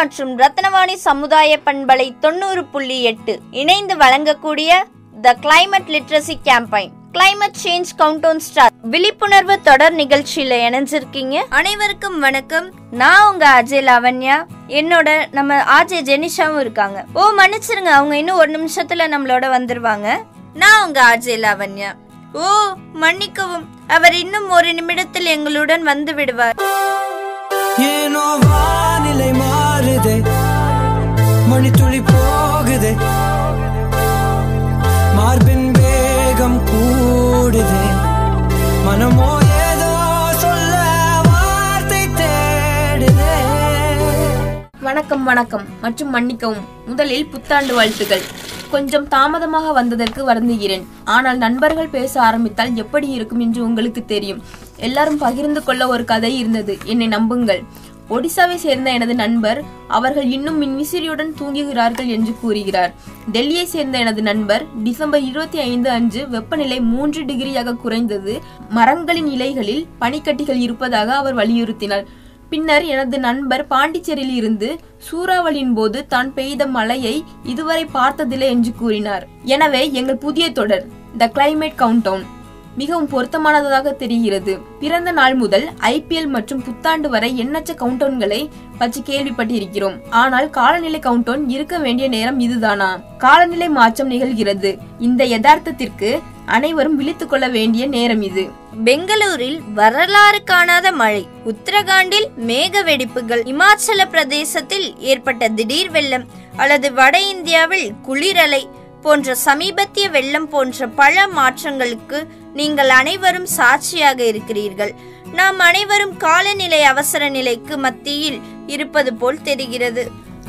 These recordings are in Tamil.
மற்றும் ரத்னவாணி சமுதாய பண்பலை தொண்ணூறு புள்ளி எட்டு இணைந்து வழங்கக்கூடிய the climate literacy campaign climate change countdown star விழிப்புணர்வு தொடர் நிகழ்ச்சியில இணைஞ்சிருக்கீங்க. அனைவருக்கும் வணக்கம். நான் உங்க அஜய் லாவண்யா. என்னோட நம்ம ஆஜய் ஜெனிஷாவும் இருக்காங்க. ஓ மன்னிச்சிருங்க. அவங்க இன்னும் ஒரு நிமிஷத்துல நம்மளோட வந்துருவாங்க. நான் உங்க அஜய் லாவண்யா. ஓ மன்னிக்கவும். அவர் இன்னும் ஒரு நிமிடத்தில் எங்களுடன் வந்து விடுவார். ஏனோ வானிலை போகுது? மணி துளி போகுது? மார்பின் வேகம் கூடுது? மனமோ ஏதோ சொல்ல வார்த்தை வணக்கம் வணக்கம். மற்றும் மன்னிக்கவும். முதலில் புத்தாண்டு வாழ்த்துக்கள். கொஞ்சம் தாமதமாக வந்ததற்கு வருந்துகிறேன். ஆனால் நண்பர்கள் பேச ஆரம்பித்தால் எப்படி இருக்கும் என்று உங்களுக்கு தெரியும். எல்லாரும் பகிர்ந்து கொள்ள ஒரு கதை இருந்தது. என்னை நம்புங்கள். ஒடிசாவை சேர்ந்த எனது நண்பர் அவர்கள் இன்னும் மின்விசிறியுடன் தூங்குகிறார்கள் என்று கூறுகிறார். டெல்லியை சேர்ந்த எனது நண்பர் டிசம்பர் இருபத்தி ஐந்து அன்று வெப்பநிலை மூன்று டிகிரியாக குறைந்தது. மரங்களின் இலைகளில் பனிக்கட்டிகள் இருப்பதாக அவர் வலியுறுத்தினார். பின்னர் எனது நண்பர் பாண்டிச்சேரியில் இருந்து சூறாவளியின் போது தான் பெய்த மழையை இதுவரை பார்த்ததில்லை என்று கூறினார். எனவே எங்கள் புதிய தொடர் த கிளைமேட் கவுண்டவுன். மிகவும் பொருத்தமானதாக தெரிகிறது. பிறந்த நாள் முதல் ஐபிஎல் மற்றும் புத்தாண்டு வரை எண்ணற்ற கவுண்டவுன்களை பற்றி கேள்விப்பட்டிருக்கிறோம். ஆனால் காலநிலை கவுண்டவுன் இருக்க வேண்டிய நேரம் இதுதானா? காலநிலை மாற்றம் நிகழ்கிறது. இந்த யதார்த்தத்திற்கு அனைவரும் விழித்துக் கொள்ள வேண்டிய நேரம் இது. பெங்களூரில் வரலாறு காணாத மழை. உத்தரகாண்டில் மேக வெடிப்புகள் இமாச்சல பிரதேசத்தில் ஏற்பட்ட திடீர் வெள்ளம் அல்லது வட இந்தியாவில் குளிரலை போன்ற சமீபத்திய வெள்ளம் போன்ற பல மாற்றங்களுக்கு நீங்கள் அனைவரும் சாட்சியாக இருக்கிறீர்கள். நாம் அனைவரும் காலநிலை அவசர நிலைக்கு மத்தியில் இருப்பது போல் தெரிகிறது.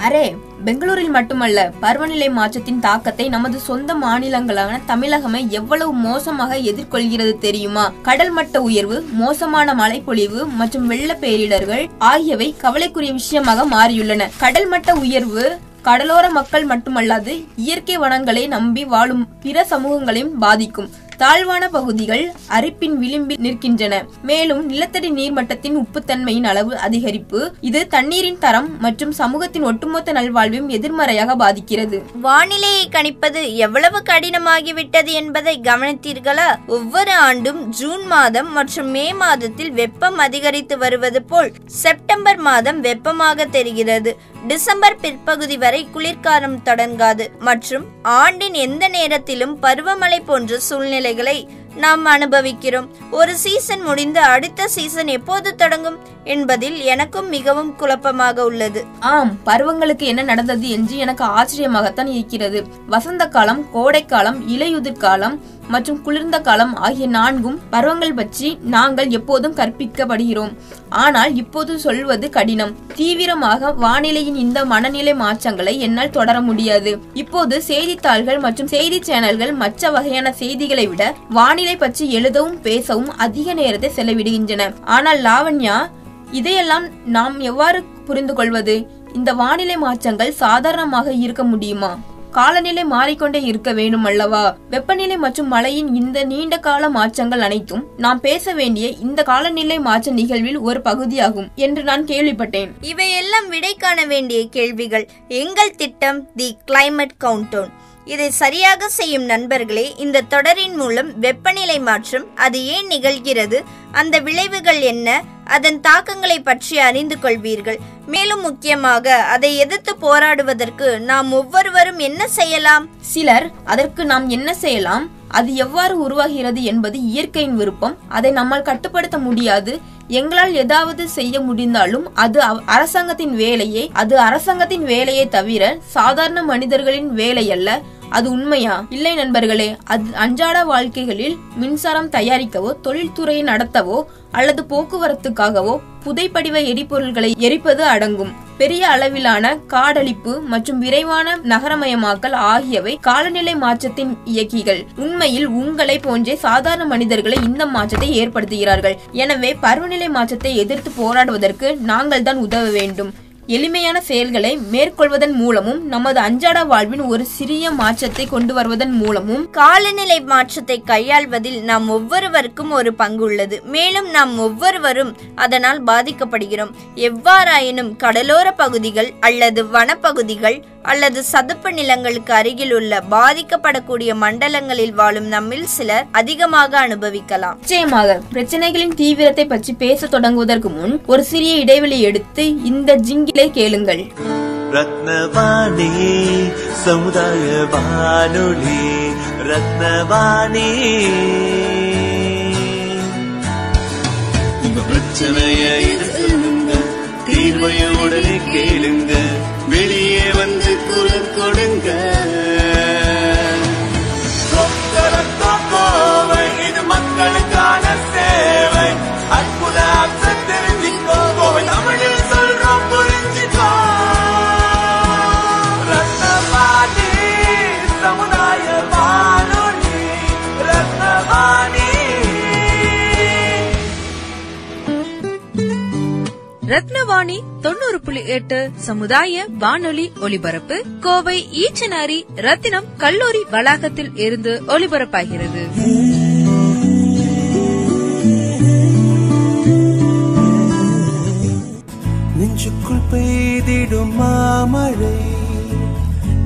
அரே பெங்களூரில் மட்டுமல்ல பருவநிலை மாற்றத்தின் தாக்கத்தை நமது சொந்த மாநிலங்களான தமிழகமே எவ்வளவு மோசமாக எதிர்கொள்கிறது தெரியுமா? கடல் மட்ட உயர்வு மோசமான மழைப்பொழிவு மற்றும் வெள்ள பேரிடர்கள் ஆகியவை கவலைக்குரிய விஷயமாக மாறியுள்ளன. கடல் மட்ட உயர்வு கடலோர மக்கள் மட்டுமல்லாது இயற்கை வனங்களை நம்பி வாழும் பிற சமூகங்களையும் பாதிக்கும். தாழ்வான பகுதிகள் அரிப்பின் விளிம்பில் நிற்கின்றன. மேலும் நிலத்தடி நீர்மட்டத்தின் உப்புத்தன்மையின் அளவு அதிகரிப்பு இது தண்ணீரின் தரம் மற்றும் சமூகத்தின் ஒட்டுமொத்த நல்வாழ்வையும் எதிர்மறையாக பாதிக்கிறது. வானிலையை கணிப்பது எவ்வளவு கடினமாகிவிட்டது என்பதை கவனித்தீர்களா? ஒவ்வொரு ஆண்டும் ஜூன் மாதம் மற்றும் மே மாதத்தில் வெப்பம் அதிகரித்து வருவது போல் செப்டம்பர் மாதம் வெப்பமாக தெரிகிறது. டிசம்பர் பிற்பகுதி வரை குளிர்காலம் தொடங்காது மற்றும் ஆண்டின் எந்த நேரத்திலும் பருவமழை போன்ற சூழ்நிலை சூழ்நிலைகளை நாம் அனுபவிக்கிறோம். ஒரு சீசன் முடிந்து அடுத்த சீசன் எப்போது தொடங்கும் என்பதில் எனக்கும் மிகவும் குழப்பமாக உள்ளது. ஆம் பருவங்களுக்கு என்ன நடந்தது என்று எனக்கு ஆச்சரியமாகத்தான் இருக்கிறது. வசந்த காலம் கோடைக்காலம் இலையுதிர்காலம் மற்றும் குளிர்ந்த காலம் ஆகிய நான்கும் பருவங்கள் பற்றி நாங்கள் எப்போதும் கற்பிக்கப்படுகிறோம். ஆனால் இப்போது சொல்வது கடினம். தீவிரமாக வானிலையின் இந்த மனநிலை மாற்றங்களை என்னால் தொடர முடியாது. இப்போது செய்தித்தாள்கள் மற்றும் செய்தி சேனல்கள் மற்ற வகையான செய்திகளை விட வானிலை பற்றி எழுதவும் பேசவும் அதிக நேரத்தை செலவிடுகின்றன. ஆனால் லாவண்யா இதையெல்லாம் நாம் எவ்வாறு புரிந்து கொள்வது இந்த வானிலை மாற்றங்கள் சாதாரணமாக இருக்க முடியுமா? காலநிலை மாறிக்கொண்டே இருக்க வேண்டும் அல்லவா? வெப்பநிலை மற்றும் மழையின் இந்த நீண்ட கால மாற்றங்கள் அனைத்தும் நாம் பேச வேண்டிய இந்த காலநிலை மாற்ற நிகழ்வில் ஒரு பகுதியாகும் என்று நான் கேள்விப்பட்டேன். இவையெல்லாம் விடை காண வேண்டிய கேள்விகள் எங்கள் திட்டம் தி கிளைமேட் கவுண்டவுன். இதை சரியாக செய்யும் நண்பர்களே இந்த தொடரின் மூலம் வெப்பநிலை மாற்றம் அது ஏன் நிகழ்கிறது அந்த விளைவுகள் என்ன அதன் தாக்கங்களை பற்றி அறிந்து கொள்வீர்கள். மேலும் முக்கியமாக அதை எதிர்த்து போராடுவதற்கு நாம் ஒவ்வொருவரும் என்ன செய்யலாம்? சிலர் அதற்கு நாம் என்ன செய்யலாம்? அது எவ்வாறு உருவாகிறது என்பது இயற்கையின் விருப்பம். அதை நம்மால் கட்டுப்படுத்த முடியாது. எங்களால் ஏதாவது செய்ய முடிந்தாலும் அது அரசாங்கத்தின் வேலையே அது அரசாங்கத்தின் வேலையை தவிர சாதாரண மனிதர்களின் வேலை அல்ல அது உண்மையா? இல்லை நண்பர்களே அது அன்றாட வாழ்க்கைகளில் மின்சாரம் தயாரிக்கவோ தொழில்துறையை நடத்தவோ அல்லது போக்குவரத்துக்காகவோ புதைப்படிவ எரிபொருள்களை எரிப்பது அடங்கும். பெரிய அளவிலான காடழிப்பு மற்றும் விரைவான நகரமயமாக்கல் ஆகியவை காலநிலை மாற்றத்தின் இயக்கிகள். உண்மையில் உங்களை போன்றே சாதாரண மனிதர்களை இந்த மாற்றத்தை ஏற்படுத்துகிறார்கள். எனவே பருவநிலை மாற்றத்தை எதிர்த்து போராடுவதற்கு நாங்கள் தான் உதவ வேண்டும். எளிமையான செயல்களை மேற்கொள்வதன் மூலமும் நமது அன்றாட வாழ்வின் ஒரு சிறிய மாற்றத்தை கொண்டு வருவதன் மூலமும் காலநிலை மாற்றத்தை கையாள்வதில் நாம் ஒவ்வொருவருக்கும் ஒரு பங்கு உள்ளது. மேலும் நாம் ஒவ்வொருவரும் அதனால் பாதிக்கப்படுகிறோம். எவ்வாறாயினும் கடலோர பகுதிகள் அல்லது வனப்பகுதிகள் அல்லது சதுப்பு நிலங்களுக்கு அருகில் உள்ள பாதிக்கப்படக்கூடிய மண்டலங்களில் வாழும் நம்மில் சிலர் அதிகமாக அனுபவிக்கலாம். நிச்சயமாக பிரச்சனைகளின் தீவிரத்தை பற்றி பேச தொடங்குவதற்கு முன் ஒரு சிறிய இடைவெளி எடுத்து இந்த ஜிங்கிலை கேளுங்கள். ரத்னவாணி சமுதாய வானொலி ரத்னவாணி. உங்க பிரச்சனைய தீர்வைய உடனே கேளுங்க. ரத்னவாணி தொண்ணூறு புள்ளி எட்டு சமுதாய வானொலி ஒலிபரப்பு. கோவை ஈச்சனாரி ரத்தினம் கல்லூரி வளாகத்தில் இருந்து ஒலிபரப்பாகிறது. நெஞ்சுக்குள் பெய்திடும் மாமழை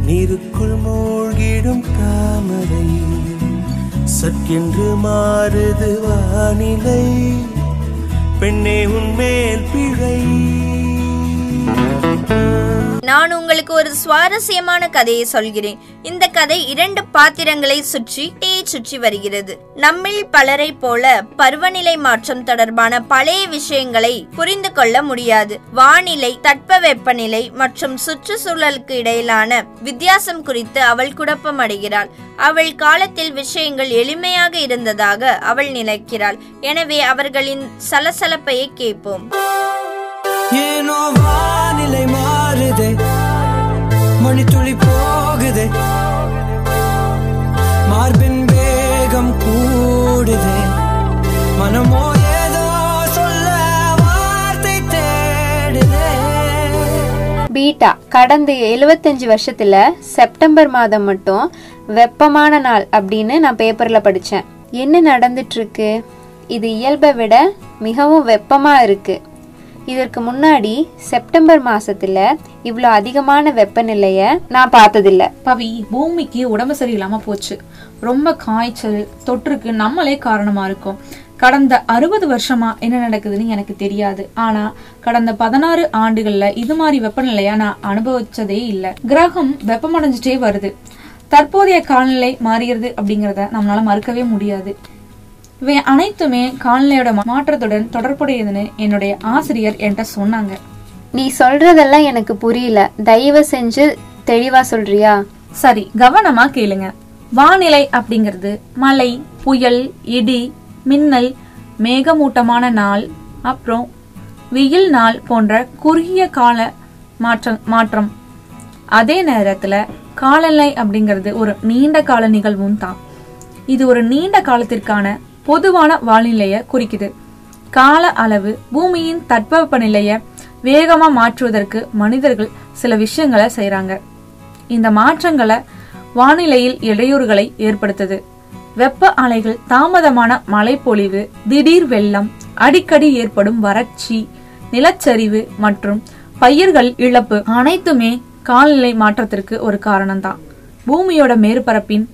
நீருக்குள் மூழ்கிடும் தாமரை சற்கென்று மாறுது வானிலை. பெண்ணே உன்மேல் உங்களுக்கு ஒரு சுவாரஸ்யமான கதையை சொல்கிறேன். இந்த கதை இரண்டு பாத்திரங்களை சுற்றி டீ சுற்றி வருகிறது. நம்மில் பலரை போல பருவநிலை மாற்றம் தொடர்பான பழைய விஷயங்களை புரிந்து கொள்ள முடியாது. வானிலை தட்பவெப்பநிலை மற்றும் சுற்றுச்சூழலுக்கு இடையிலான வித்தியாசம் குறித்து அவள் குழப்பம் அடைகிறாள். அவள் காலத்தில் விஷயங்கள் எளிமையாக இருந்ததாக அவள் நினைக்கிறாள். எனவே அவர்களின் சலசலப்பையை கேட்போம். துளி போகுது. மார்பின் வேகம் கூடுது. மனமோ ஏதோ சொல்ல வார்த்தை பீட்டா கடந்த 75 வருஷத்துல செப்டம்பர் மாதம் மட்டும் வெப்பமான நாள் அப்படின்னு நான் பேப்பர்ல படிச்சேன். என்ன நடந்துட்டு இருக்கு? இது இயல்பை விட மிகவும் வெப்பமா இருக்கு. இதற்கு முன்னாடி செப்டம்பர் மாசத்துல இவ்வளோ அதிகமான வெப்பநிலைய நான் பார்த்ததில்ல. பவி பூமிக்கு உடம்பு சரியில்லாம போச்சு. ரொம்ப காய்ச்சல் தொற்றுக்கு நம்மளே காரணமா இருக்கும். கடந்த அறுபது வருஷமா என்ன நடக்குதுன்னு எனக்கு தெரியாது. ஆனா கடந்த பதினாறு ஆண்டுகள்ல இது மாதிரி வெப்பநிலையா நான் அனுபவிச்சதே இல்லை. கிரகம் வெப்பமடைஞ்சிட்டே வருது. தற்போதைய காலநிலை மாறுகிறது அப்படிங்கறத நம்மளால மறுக்கவே முடியாது. இவை அனைத்துமே காலநிலையோட மாற்றத்துடன் தொடர்புடையதுன்னு என்னுடைய ஆசிரியர் என்கிட்ட சொன்னாங்க. நீ சொல்றதெல்லாம் எனக்கு புரியல. தயவு செஞ்சு தெளிவா சொல்றியா? சரி கவனமா கேளுங்க. வானிலை அப்படிங்கிறது மழை புயல் இடி மின்னல் மேகமூட்டமான நாள் அப்புறம் வெயில் நாள் போன்ற குறுகிய கால மாற்றம் மாற்றம். அதே நேரத்துல காலநிலை அப்படிங்கிறது ஒரு நீண்ட கால நிகழ்வும் தான். இது ஒரு நீண்ட காலத்திற்கான பொதுவான வானிலையை குறிக்குது. கால அளவு பூமியின் தட்பவெப்பநிலைய வேகமா மாற்றுவதற்கு மனிதர்கள் சில விஷயங்களை செய்கிறாங்க இந்த மாற்றங்களை வானிலையில் இடையூறுகளை ஏற்படுத்துது. வெப்ப அலைகள் தாமதமான மழைப்பொழிவு திடீர் வெள்ளம் அடிக்கடி ஏற்படும் வறட்சி நிலச்சரிவு மற்றும் பயிர்கள் இழப்பு அனைத்துமே காலநிலை மாற்றத்திற்கு ஒரு காரணம்தான். பூமியோட மேற்பரப்பின்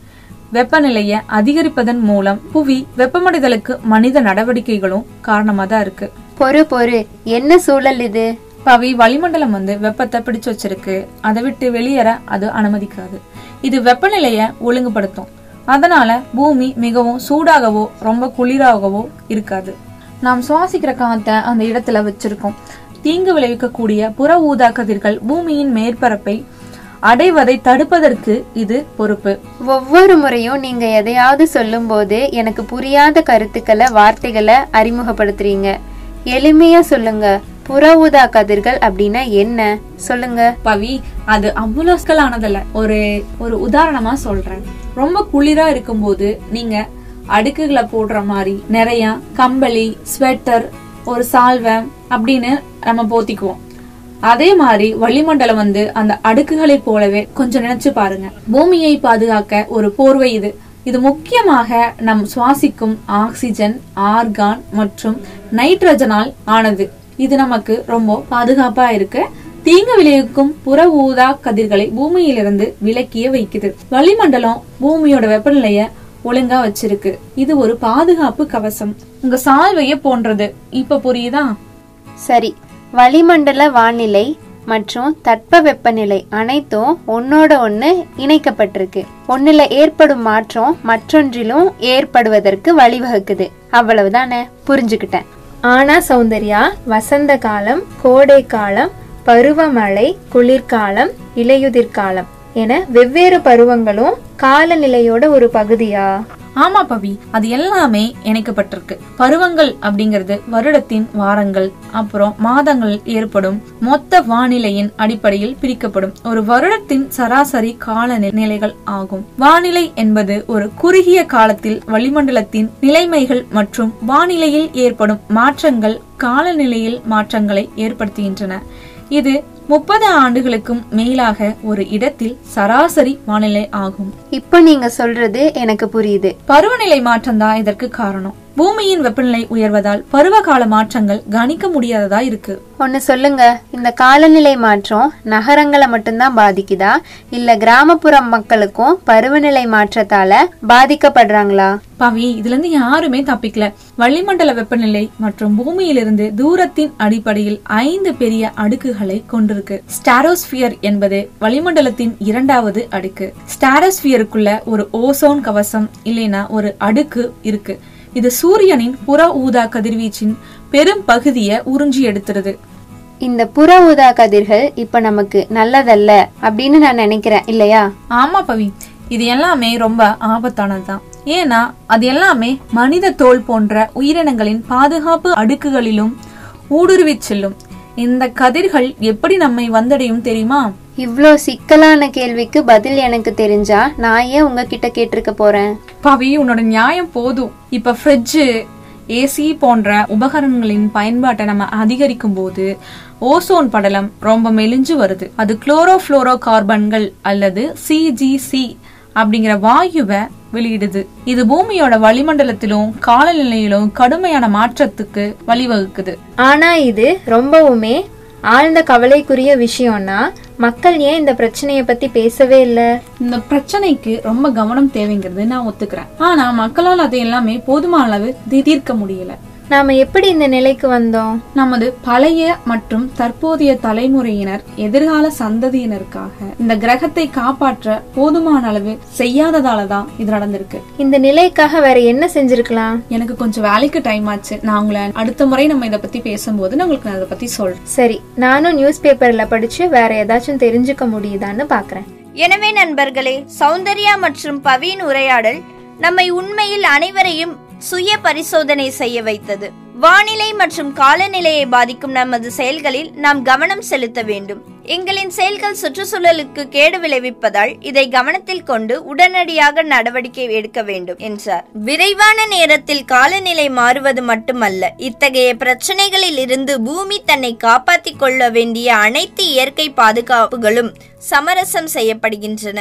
வெப்பநிலையை அதிகரிப்பதன் மூலம் புவி வெப்பமடைதலுக்கு மனித நடவடிக்கைகளும் காரணமா தான் இருக்கு. பொறு பொறு. என்ன சூழல் இது? பவி வளிமண்டலம் வந்து வெப்பத்தை பிடிச்சு வச்சிருக்கு. அதை விட்டு வெளியேற அது அனுமதிக்காது. இது வெப்பநிலைய ஒழுங்குபடுத்தும். அதனால பூமி மிகவும் சூடாகவோ ரொம்ப குளிராகவோ இருக்காது. நாம் சுவாசிக்கிற காத்தை அந்த இடத்துல வச்சிருக்கோம். தீங்கு விளைவிக்கக்கூடிய புற ஊதா கதிர்கள் பூமியின் மேற்பரப்பை அடைவதை தடுப்பதற்கு இது பொறுப்பு. ஒவ்வொரு முறையும் நீங்க எதையாவது சொல்லும்போது எனக்கு புரியாத கருத்துக்களை வார்த்தைகளை அறிமுகப்படுத்துறீங்க. எளிமையா சொல்லுங்க. புற ஊதா கதிர்கள் அப்படின்னா என்ன? சொல்லுங்க. பவி அது அவ்வளோ சிக்கலானதல்ல ஒரு ஒரு உதாரணமா சொல்றேன். ரொம்ப குளிரா இருக்கும்போது நீங்க அடுக்குகளை போடுற மாதிரி நிறைய கம்பளி ஸ்வெட்டர் ஒரு சால்வை அப்படின்னு நம்ம போத்திக்குவோம். அதே மாதிரி வளிமண்டலம் வந்து அந்த அடுக்குகளை போலவே கொஞ்சம் நினைச்சு பாருங்க. பூமியை பாதுகாக்க ஒரு போர்வை இது. இது முக்கியமாக நம் சுவாசிக்கும் ஆக்சிஜன் ஆர்கான் மற்றும் நைட்ரஜனால் ஆனது. இது நமக்கு ரொம்ப பாதுகாப்பா இருக்கு. தீங்கு விளைவிக்கும் புற ஊதா கதிர்களை பூமியிலிருந்து விலக்கிய வைக்குது. வளிமண்டலம் பூமியோட வெப்பநிலைய ஒழுங்கா வச்சிருக்கு. இது ஒரு பாதுகாப்பு கவசம். உங்க சால்வைய போன்றது. இப்ப புரியுதா? சரி. வளிமண்டல வானிலை மற்றும் தட்ப வெப்பநிலை அனைத்தும் ஒன்னோட ஒண்ணு இணைக்கப்பட்டிருக்கு. ஒன்றில் ஏற்படும் மாற்றம் மற்றொன்றிலும் ஏற்படுவதற்கு வழிவகுக்குது. அவ்வளவுதானே? புரிஞ்சுக்கிட்டேன். ஆனா சௌந்தர்யா வசந்த காலம் கோடை காலம் பருவமழை குளிர்காலம் இலையுதிர்காலம் என வெவ்வேறு பருவங்களும் காலநிலையோட ஒரு பகுதியா? ஆமா பவி அது எல்லாமே இணைக்கப்பட்டிருக்கு. பருவங்கள் அப்படிங்கிறது வருடத்தின் வாரங்கள் அப்புறம் மாதங்கள் ஏற்படும். மொத்த வானிலையின் அடிப்படையில் பிரிக்கப்படும். ஒரு வருடத்தின் சராசரி கால நிலைகள் ஆகும். வானிலை என்பது ஒரு குறுகிய காலத்தில் வளிமண்டலத்தின் நிலைமைகள் மற்றும் வானிலையில் ஏற்படும் மாற்றங்கள் காலநிலையில் மாற்றங்களை ஏற்படுத்துகின்றன. இது முப்பது ஆண்டுகளுக்கும் மேலாக ஒரு இடத்தில் சராசரி வானிலை ஆகும். இப்போ நீங்க சொல்றது எனக்கு புரியுது. பருவநிலை மாற்றம் தான் இதற்கு காரணம். பூமியின் வெப்பநிலை உயர்வதால் பருவகால மாற்றங்கள் கணிக்க முடியாததா இருக்கு. ஒன்னு சொல்லுங்க. இந்த காலநிலை மாற்றம் நகரங்களை மட்டும்தான் பாதிக்குதா? இல்ல கிராமப்புற மக்களுக்கும் பருவநிலை மாற்றத்தால பாதிக்கப்படுறாங்களா? பவி இதுல இருந்து யாருமே தப்பிக்கல. வளிமண்டல வெப்பநிலை மற்றும் பூமியிலிருந்து தூரத்தின் அடிப்படையில் ஐந்து பெரிய அடுக்குகளை கொண்டிருக்கு. ஸ்டாரோஸ்பியர் என்பது வளிமண்டலத்தின் இரண்டாவது அடுக்கு. ஸ்டாரோஸ்பியருக்குள்ள ஒரு ஓசோன் கவசம் இல்லைனா ஒரு அடுக்கு இருக்கு. இது சூரியனின் புற ஊதா கதிர்வீச்சின் பெரும் பகுதியை உறிஞ்சி எடுத்துருது இந்த புற ஊதா கதிர்கள் இப்ப நமக்கு நல்லதல்ல அப்படின்னு நான் நினைக்கிறேன் இல்லையா? ஆமா பவி. இது எல்லாமே ரொம்ப ஆபத்தானதுதான். ஏன்னா அது எல்லாமே மனித தோல் போன்ற உயிரினங்களின் பாதுகாப்பு அடுக்குகளிலும் ஊடுருவிச் செல்லும். இந்த கதிர்கள் எப்படி நம்மை வந்தடையும் தெரியுமா? இவ்ளோ சிக்கலான கேள்விக்கு பதில் எனக்கு தெரிஞ்சா நான் ஏன் உங்ககிட்ட கேட்டிருக்க போறேன்? பவி உன்னோட நியாயம் போதும். இப்ப ஃப்ரிட்ஜு ஏசி போன்ற உபகரணங்களின் பயன்பாட்டை நம்ம அதிகரிக்கும் போது ஓசோன் படலம் ரொம்ப மெலிஞ்சு வருது. அது குளோரோஃப்ளோரோ கார்பன்கள் அல்லது சிஜிசி அப்படிங்கிற வாயுவை வெளியிடுது. இது பூமியோட வளிமண்டலத்திலும் காலநிலையிலும் கடுமையான மாற்றத்துக்கு வழிவகுக்குது. ஆனா இது ரொம்பவுமே ஆழ்ந்த கவலைக்குரிய விஷயம்னா மக்கள் ஏன் இந்த பிரச்சனையை பத்தி பேசவே இல்ல? இந்த பிரச்சனைக்கு ரொம்ப கவனம் தேவைங்கிறது நான் ஒத்துக்கிறேன். ஆனா மக்களால் அதை எல்லாமே போதுமான அளவு தீர்க்க முடியல. நாம எப்படி இந்த நிலைக்கு வந்தோம்? நமது பழைய மற்றும் தற்போதைய தலைமுறையினர் எதிர்கால சந்ததியினருக்காக இந்த கிரகத்தை காப்பாற்ற போதுமான அளவு செய்யாததால தான் இது நடந்திருக்கு. இந்த நிலைக்காக வேற என்ன செஞ்சிருக்கலாம்? எனக்கு கொஞ்சம் வேலைக்கு டைம் ஆச்சு. நான் உங்களை அடுத்த முறை நம்ம இதை பத்தி பேசும்போது நான் உங்களுக்கு நான் இதை பத்தி சொல்றேன். சரி நானும் நியூஸ் பேப்பர்ல படிச்சு வேற ஏதாச்சும் தெரிஞ்சுக்க முடியுதான்னு பாக்குறேன். எனவே நண்பர்களே சௌந்தர்யா மற்றும் பவியின் உரையாடல் நம்மை உண்மையில் அனைவரையும் சுய பரிசோதனை செய்ய வைத்தது. வானிலை மற்றும் காலநிலையை பாதிக்கும் நமது செயல்களில் நாம் கவனம் செலுத்த வேண்டும். எங்களின் செயல்கள் சுற்றுச்சூழலுக்கு கேடு விளைவிப்பதால் இதை கவனத்தில் கொண்டு உடனடியாக நடவடிக்கை எடுக்க வேண்டும் என்றார். விரைவான நேரத்தில் காலநிலை மாறுவது மட்டுமல்ல இத்தகைய பிரச்சனைகளில் இருந்து பூமி தன்னை காப்பாற்றிக் கொள்ள வேண்டிய அனைத்து இயற்கை பாதுகாப்புகளும் சமரசம் செய்யப்படுகின்றன.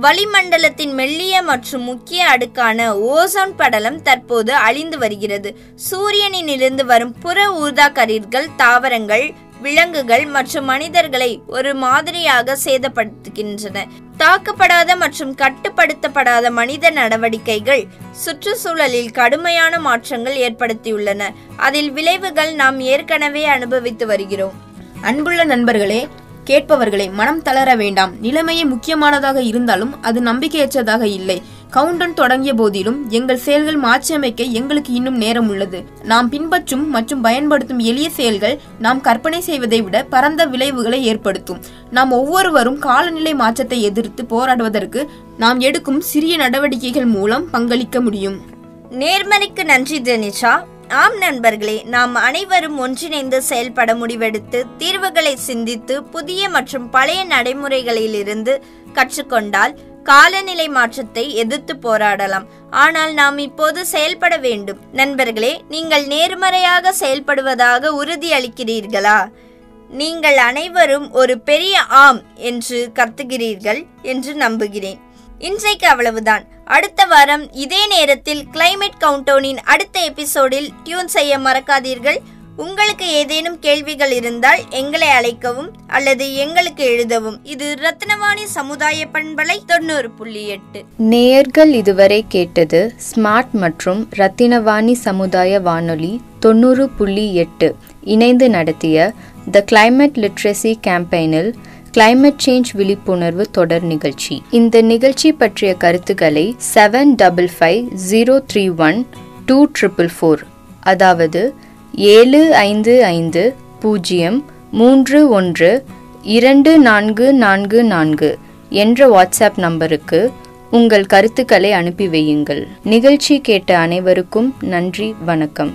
வளிமண்டலத்தின் மெல்லிய மற்றும் முக்கிய அடுக்கான ஓசோன் படலம் தற்போது அழிந்து வருகிறது. சூரியனிலிருந்து வரும் புற ஊர்தா கதிர்கள் தாவரங்கள் விலங்குகள் மற்றும் மனிதர்களை ஒரு மாதிரியாக சேதப்படுத்துகின்றன. தாக்கப்படாத மற்றும் கட்டுப்படுத்தப்படாத மனித நடவடிக்கைகள் சுற்றுச்சூழலில் கடுமையான மாற்றங்கள் ஏற்படுத்தியுள்ளன. அதில் விளைவுகள் நாம் ஏற்கனவே அனுபவித்து வருகிறோம். அன்புள்ள நண்பர்களே கேட்பவர்களை மனம் தளர வேண்டாம். நிலைமையே முக்கியமானதாக இருந்தாலும் அது நம்பிக்கையற்றதாக இல்லை. கவுண்டன் தொடங்கிய போதிலும் எங்கள் செயல்கள் மாற்றியமைக்க எங்களுக்கு இன்னும் நேரம் உள்ளது. நாம் பின்பற்றும் மற்றும் பயன்படுத்தும் எளிய செயல்கள் நாம் கற்பனை செய்வதை விட பரந்த விளைவுகளை ஏற்படுத்தும். நாம் ஒவ்வொருவரும் காலநிலை மாற்றத்தை எதிர்த்து போராடுவதற்கு நாம் எடுக்கும் சிறிய நடவடிக்கைகள் மூலம் பங்களிக்க முடியும். நேர்மறைக்கு நன்றி தனிஷா. ஆம் நண்பர்களே நாம் அனைவரும் ஒன்றிணைந்து செயல்பட முடிவெடுத்து தீர்வுகளை சிந்தித்து புதிய மற்றும் பழைய நடைமுறைகளிலிருந்து கற்றுக்கொண்டால் காலநிலை மாற்றத்தை எதிர்த்து போராடலாம். ஆனால் நாம் இப்போது செயல்பட வேண்டும். நண்பர்களே நீங்கள் நேர்மறையாக செயல்படுவதாக உறுதியளிக்கிறீர்களா? நீங்கள் அனைவரும் ஒரு பெரிய ஆம் என்று கத்துகிறீர்கள் என்று நம்புகிறேன். இன்றைக்கு அவ்வளவுதான். அடுத்த வாரம் இதே நேரத்தில் கிளைமேட் கவுண்டவுனின் அடுத்த எபிசோடில் டியூன் செய்ய மறக்காதீர்கள். உங்களுக்கு ஏதேனும் கேள்விகள் இருந்தால் எங்களை அழைக்கவும் அல்லது எங்களுக்கு எழுதவும். இது ரத்னவாணி சமுதாய பண்பலை தொண்ணூறு புள்ளி எட்டு. நேயர்கள் இதுவரை கேட்டது ஸ்மார்ட் மற்றும் ரத்தினவாணி சமுதாய வானொலி தொண்ணூறு புள்ளி எட்டு. இணைந்து நடத்திய த கிளைமேட் லிட்ரஸி கேம்பெயினில் கிளைமேட் சேஞ்ச் விழிப்புணர்வு தொடர் நிகழ்ச்சி. இந்த நிகழ்ச்சி பற்றிய கருத்துக்களை seven double five zero three one two triple four அதாவது ஏழு ஐந்து ஐந்து பூஜ்ஜியம் மூன்று ஒன்று இரண்டு நான்கு நான்கு நான்கு என்ற வாட்ஸ்அப் நம்பருக்கு உங்கள் கருத்துக்களை அனுப்பி வையுங்கள். நிகழ்ச்சி கேட்ட அனைவருக்கும் நன்றி வணக்கம்.